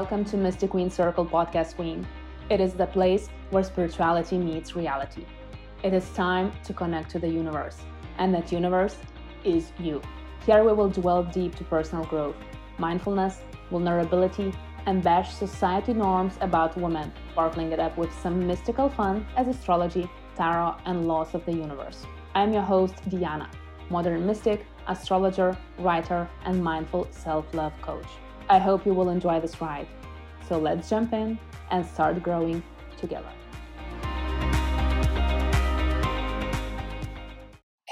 Welcome to Mystic Queen Circle Podcast Queen. It is the place where spirituality meets reality. It is time to connect to the universe, and that universe is you. Here we will delve deep to personal growth, mindfulness, vulnerability, and bash society norms about women, sparkling it up with some mystical fun as astrology, tarot, and laws of the universe. I'm your host, Diana, modern mystic, astrologer, writer, and mindful self love coach. I hope you will enjoy this ride. So let's jump in and start growing together.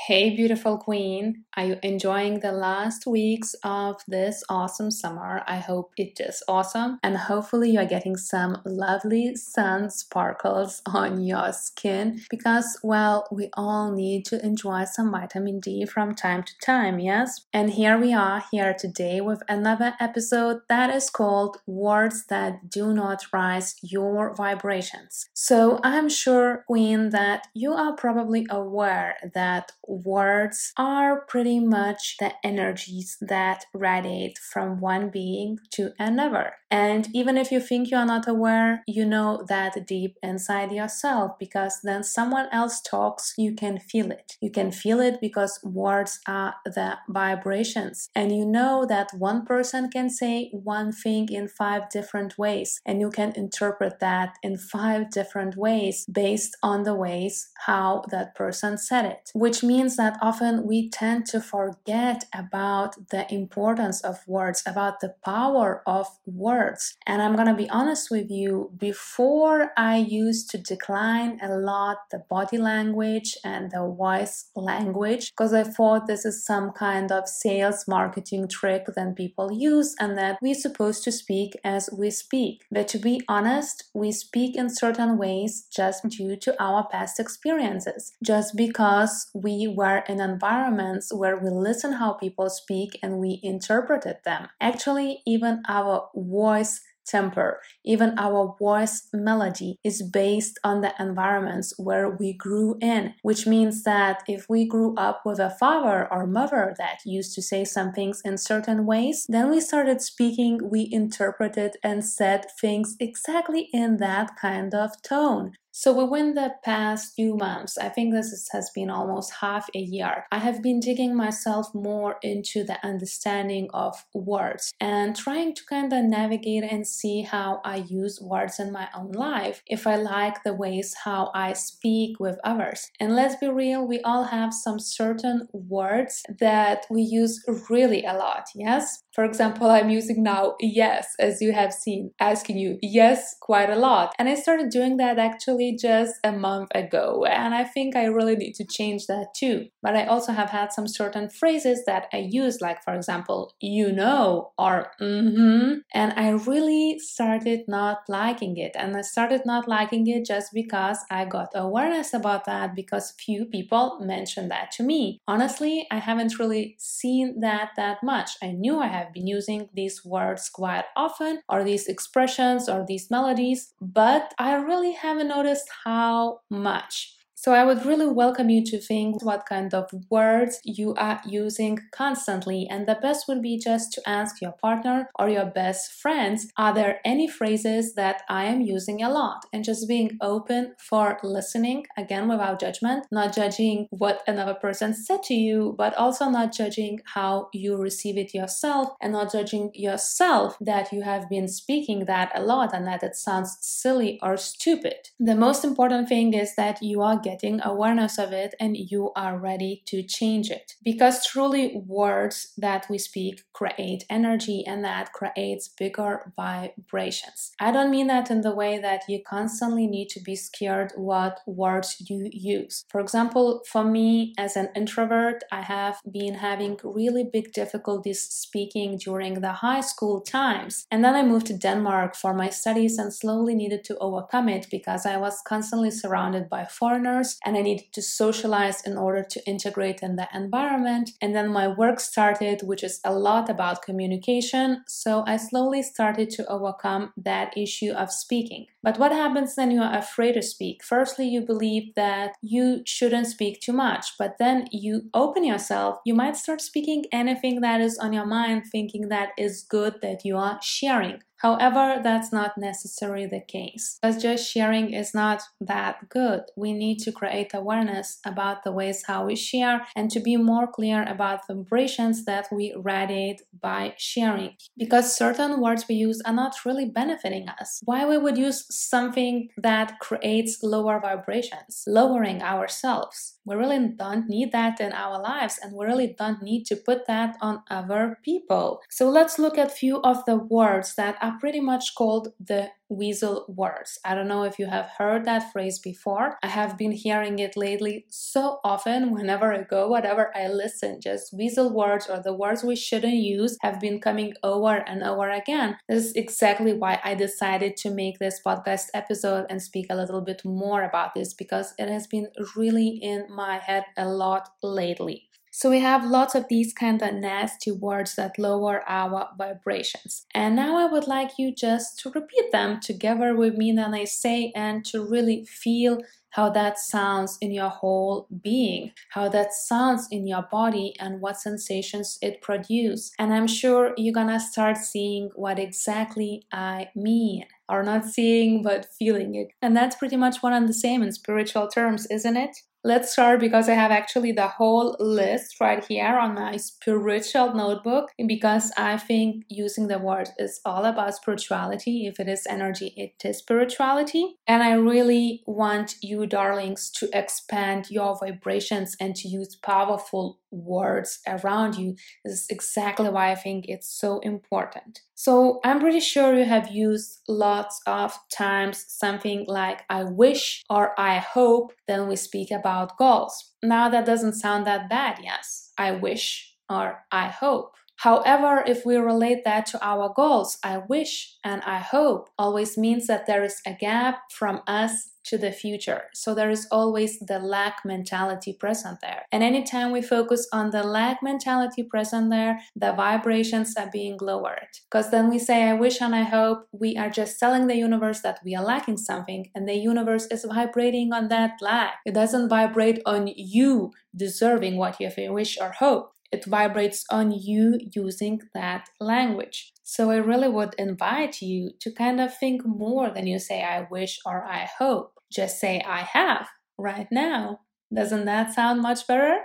Hey, beautiful queen. Are you enjoying the last weeks of this awesome summer? I hope it is awesome. And hopefully, you're getting some lovely sun sparkles on your skin because, well, we all need to enjoy some vitamin D from time to time, yes? And here we are, here today with another episode that is called Words That Do Not Rise Your Vibrations. So, I'm sure, Queen, that you are probably aware that words are pretty much the energies that radiate from one being to another. And even if you think you are not aware, you know that deep inside yourself because then someone else talks, you can feel it. You can feel it because words are the vibrations. And you know that one person can say one thing in five different ways, and you can interpret that in five different ways based on the ways how that person said it, which means that often we tend to forget about the importance of words, about the power of words. And I'm to be honest with you, before I used to decline a lot the body language and the voice language because I thought this is some kind of sales marketing trick that people use and that we're supposed to speak as we speak. But to be honest, we speak in certain ways just due to our past experiences, just because we were in environments where we listen how people speak and we interpreted them. Actually, even our voice temper, even our voice melody is based on the environments where we grew in, which means that if we grew up with a father or mother that used to say some things in certain ways, then we started speaking, we interpreted and said things exactly in that kind of tone. So within the past few months, I think this has been almost half a year, I have been digging myself more into the understanding of words and trying to kind of navigate and see how I use words in my own life, if I like the ways how I speak with others. And let's be real, we all have some certain words that we use really a lot, yes? For example, I'm using now yes, as you have seen, asking you yes quite a lot. And I started doing that actually just a month ago, and I think I really need to change that too. But I also have had some certain phrases that I use, like, for example, you know, or mm hmm, and I really started not liking it. And I started not liking it just because I got awareness about that because few people mentioned that to me. Honestly, I haven't really seen that that much. I knew I have been using these words quite often, or these expressions, or these melodies, but I really haven't noticed noticed how much so I would really welcome you to think what kind of words you are using constantly. And the best would be just to ask your partner or your best friends, are there any phrases that I am using a lot? And just being open for listening, again, without judgment, not judging what another person said to you, but also not judging how you receive it yourself and not judging yourself that you have been speaking that a lot and that it sounds silly or stupid. The most important thing is that you are getting awareness of it and you are ready to change it. Because truly, words that we speak create energy and that creates bigger vibrations. I don't mean that in the way that you constantly need to be scared what words you use. For example, for me as an introvert, I have been having really big difficulties speaking during the high school times. And then I moved to Denmark for my studies and slowly needed to overcome it because I was constantly surrounded by foreigners and I needed to socialize in order to integrate in the environment. And then my work started, which is a lot about communication. So I slowly started to overcome that issue of speaking. But what happens when you are afraid to speak? Firstly, you believe that you shouldn't speak too much, but then you open yourself. You might start speaking anything that is on your mind, thinking that is good that you are sharing. However, that's not necessarily the case. Because just sharing is not that good. We need to create awareness about the ways how we share and to be more clear about the vibrations that we radiate by sharing. Because certain words we use are not really benefiting us. Why we would use something that creates lower vibrations, lowering ourselves? We really don't need that in our lives and we really don't need to put that on other people. So let's look at few of the words that are pretty much called the weasel words. I don't know if you have heard that phrase before. I have been hearing it lately so often whenever I go, whatever I listen, just weasel words or the words we shouldn't use have been coming over and over again. This is exactly why I decided to make this podcast episode and speak a little bit more about this because it has been really in my head a lot lately. So we have lots of these kind of nasty words that lower our vibrations. And now I would like you just to repeat them together with me when I say and to really feel how that sounds in your whole being, how that sounds in your body and what sensations it produces. And I'm sure you're gonna start seeing what exactly I mean. Or not seeing, but feeling it. And that's pretty much one and the same in spiritual terms, isn't it? Let's start because I have actually the whole list right here on my spiritual notebook because I think using the word is all about spirituality. If it is energy, it is spirituality. And I really want you, darlings, to expand your vibrations and to use powerful words around you. This is exactly why I think it's so important. So I'm pretty sure you have used lots of times something like I wish or I hope. Then we speak about goals. Now that doesn't sound that bad, yes. I wish or I hope. However, if we relate that to our goals, I wish and I hope always means that there is a gap from us to the future. So there is always the lack mentality present there. And anytime we focus on the lack mentality present there, the vibrations are being lowered. Because then we say, I wish and I hope, we are just telling the universe that we are lacking something, and the universe is vibrating on that lack. It doesn't vibrate on you deserving what you wish or hope it vibrates on you using that language. So I really would invite you to kind of think more than you say, I wish or I hope. Just say, I have right now. Doesn't that sound much better?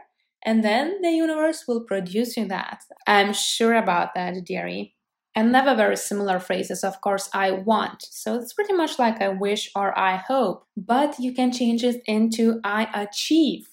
And then the universe will produce you that. I'm sure about that, dearie. And never very similar phrases, of course, I want. So it's pretty much like I wish or I hope, but you can change it into I achieve.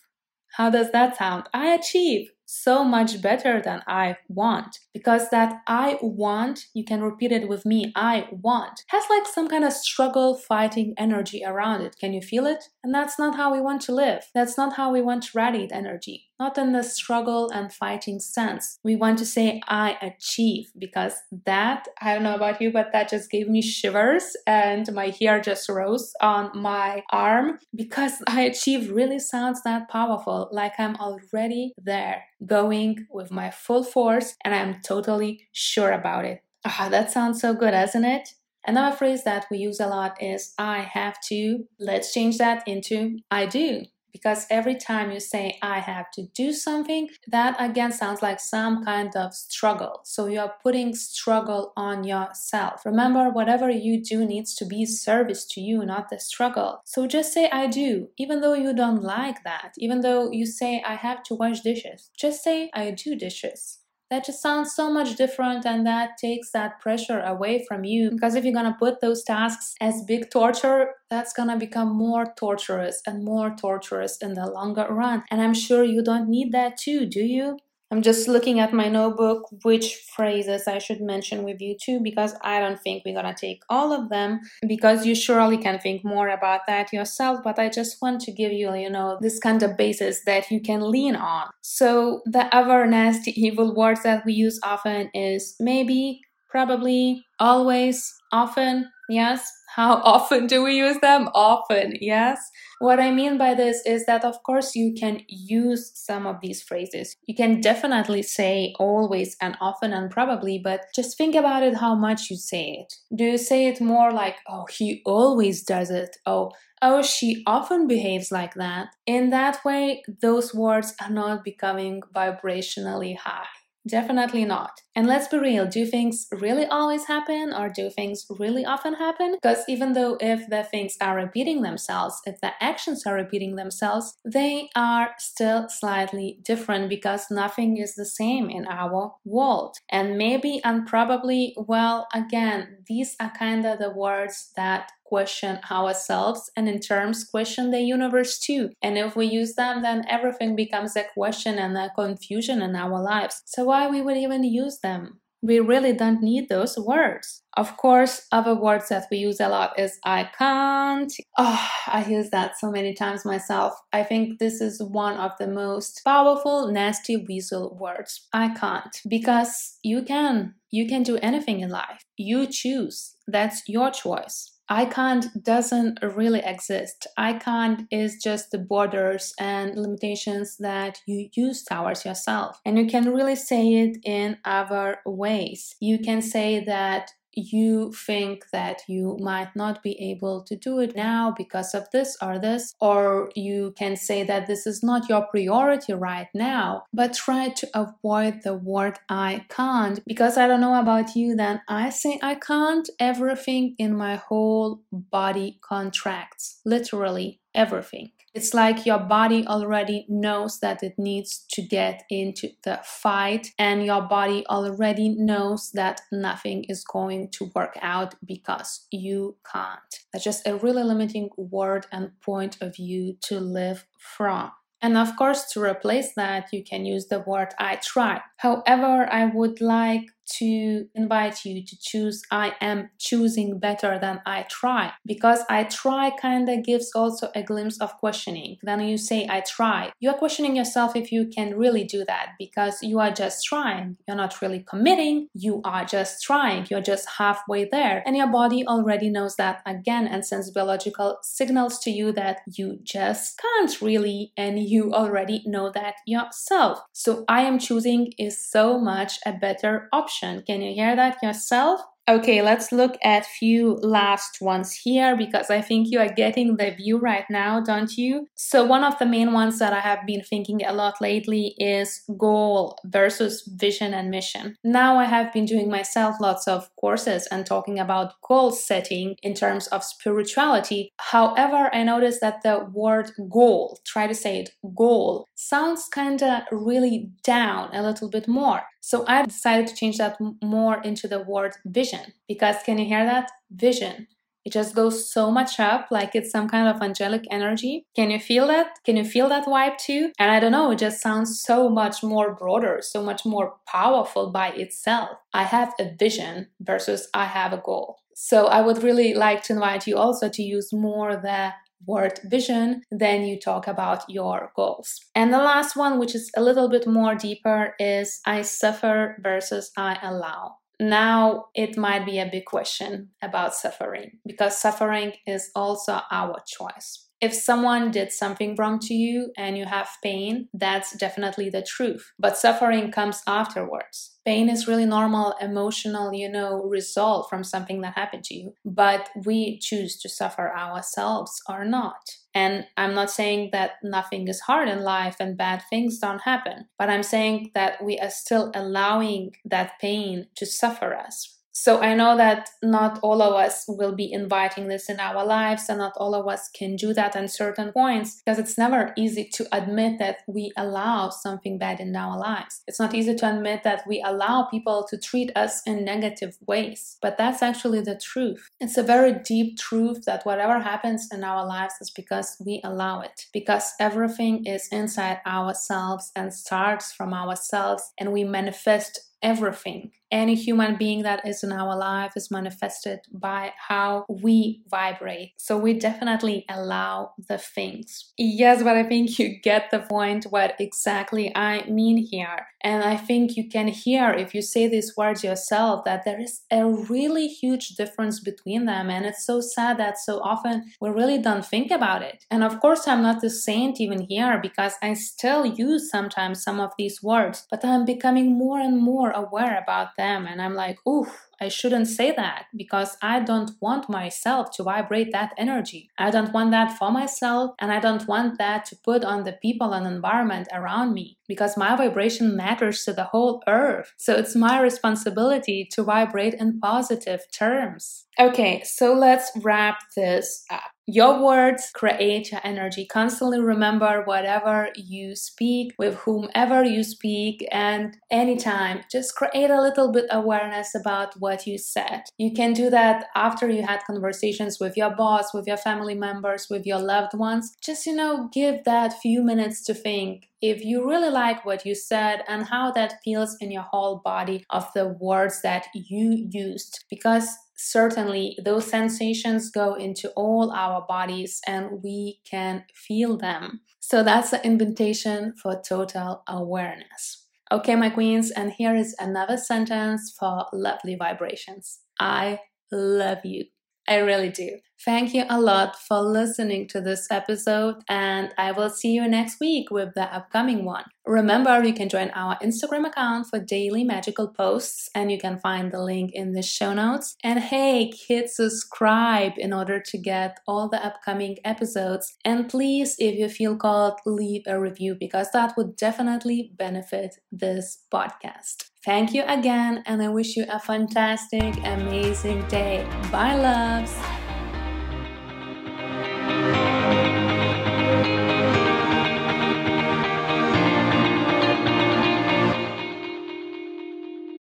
How does that sound? I achieve so much better than I want. Because that I want, you can repeat it with me, I want, has like some kind of struggle fighting energy around it. Can you feel it? And that's not how we want to live. That's not how we want to radiate energy. Not in the struggle and fighting sense. We want to say, I achieve, because that, I don't know about you, but that just gave me shivers and my hair just rose on my arm because I achieve really sounds that powerful, like I'm already there going with my full force and I'm totally sure about it. Ah, that sounds so good, doesn't it? Another phrase that we use a lot is I have to. Let's change that into I do because every time you say I have to do something, that again sounds like some kind of struggle. So you are putting struggle on yourself. Remember, whatever you do needs to be service to you, not the struggle. So just say I do, even though you don't like that, even though you say I have to wash dishes. Just say I do dishes that just sounds so much different and that takes that pressure away from you. Because if you're going to put those tasks as big torture that's going to become more torturous and more torturous in the longer run. And i'm sure you don't need that too do you I'm just looking at my notebook which phrases I should mention with you too because I don't think we're gonna take all of them because you surely can think more about that yourself but I just want to give you you know this kind of basis that you can lean on. So the other nasty evil words that we use often is maybe, probably, always, often, yes, how often do we use them? Often, yes. What I mean by this is that, of course, you can use some of these phrases. You can definitely say always and often and probably, but just think about it how much you say it. Do you say it more like, oh, he always does it? Oh, oh, she often behaves like that. In that way, those words are not becoming vibrationally high. Definitely not. And let's be real, do things really always happen or do things really often happen? Because even though if the things are repeating themselves, if the actions are repeating themselves, they are still slightly different because nothing is the same in our world. And maybe and probably, well, again, these are kind of the words that question ourselves and in terms question the universe too. And if we use them, then everything becomes a question and a confusion in our lives. So why we would even use them? We really don't need those words. Of course, other words that we use a lot is I can't. Oh, I use that so many times myself. I think this is one of the most powerful, nasty weasel words. I can't. Because you can. You can do anything in life. You choose. That's your choice. I can't doesn't really exist. I can't is just the borders and limitations that you use towards yourself. And you can really say it in other ways. You can say that you think that you might not be able to do it now because of this or this, or you can say that this is not your priority right now, but try to avoid the word I can't. Because I don't know about you, then I say I can't, everything in my whole body contracts, literally everything. It's like your body already knows that it needs to get into the fight, and your body already knows that nothing is going to work out because you can't. That's just a really limiting word and point of view to live from. And of course, to replace that, you can use the word I try. However, I would like to invite you to choose I am choosing better than I try because I try kind of gives also a glimpse of questioning. Then you say I try. You are questioning yourself if you can really do that because you are just trying. You're not really committing. You are just trying. You're just halfway there. And your body already knows that again and sends biological signals to you that you just can't really and you already know that yourself. So I am choosing is so much a better option can you hear that yourself? Okay, let's look at few last ones here because I think you are getting the view right now, don't you? So one of the main ones that I have been thinking a lot lately is goal versus vision and mission. Now I have been doing myself lots of courses and talking about goal setting in terms of spirituality. However, I noticed that the word goal, try to say it, goal, sounds kind of really down a little bit more. So I decided to change that more into the word vision because can you hear that? Vision. It just goes so much up, like it's some kind of angelic energy. Can you feel that? Can you feel that vibe too? And I don't know, it just sounds so much more broader, so much more powerful by itself. I have a vision versus I have a goal. So I would really like to invite you also to use more the word vision, then you talk about your goals. And the last one, which is a little bit more deeper, is I suffer versus I allow. Now, it might be a big question about suffering because suffering is also our choice. If someone did something wrong to you and you have pain, that's definitely the truth. But suffering comes afterwards. Pain is really normal, emotional, you know, result from something that happened to you. But we choose to suffer ourselves or not. And I'm not saying that nothing is hard in life and bad things don't happen, but I'm saying that we are still allowing that pain to suffer us so I know that not all of us will be inviting this in our lives, and not all of us can do that at certain points because it's never easy to admit that we allow something bad in our lives. It's not easy to admit that we allow people to treat us in negative ways, but that's actually the truth. It's a very deep truth that whatever happens in our lives is because we allow it, because everything is inside ourselves and starts from ourselves, and we manifest everything. Any human being that is in our life is manifested by how we vibrate. So we definitely allow the things. Yes, but I think you get the point what exactly I mean here. And I think you can hear if you say these words yourself that there is a really huge difference between them. And it's so sad that so often we really don't think about it. And of course, I'm not the saint even here because I still use sometimes some of these words, but I'm becoming more and more aware about them. And I'm like, oof, I shouldn't say that because I don't want myself to vibrate that energy. I don't want that for myself and I don't want that to put on the people and environment around me because my vibration matters to the whole earth. So it's my responsibility to vibrate in positive terms. Okay, so let's wrap this up. Your words create your energy. Constantly remember whatever you speak with whomever you speak and anytime just create a little bit awareness about what you said. You can do that after you had conversations with your boss, with your family members, with your loved ones. Just you know, give that few minutes to think if you really like what you said and how that feels in your whole body of the words that you used because certainly those sensations go into all our bodies and we can feel them. So that's the invitation for total awareness. Okay, my queens, and here is another sentence for lovely vibrations. I love you. I really do. Thank you a lot for listening to this episode, and I will see you next week with the upcoming one. Remember, you can join our Instagram account for daily magical posts, and you can find the link in the show notes. And hey, hit subscribe in order to get all the upcoming episodes. And please, if you feel called, leave a review because that would definitely benefit this podcast. Thank you again, and I wish you a fantastic, amazing day. Bye, loves.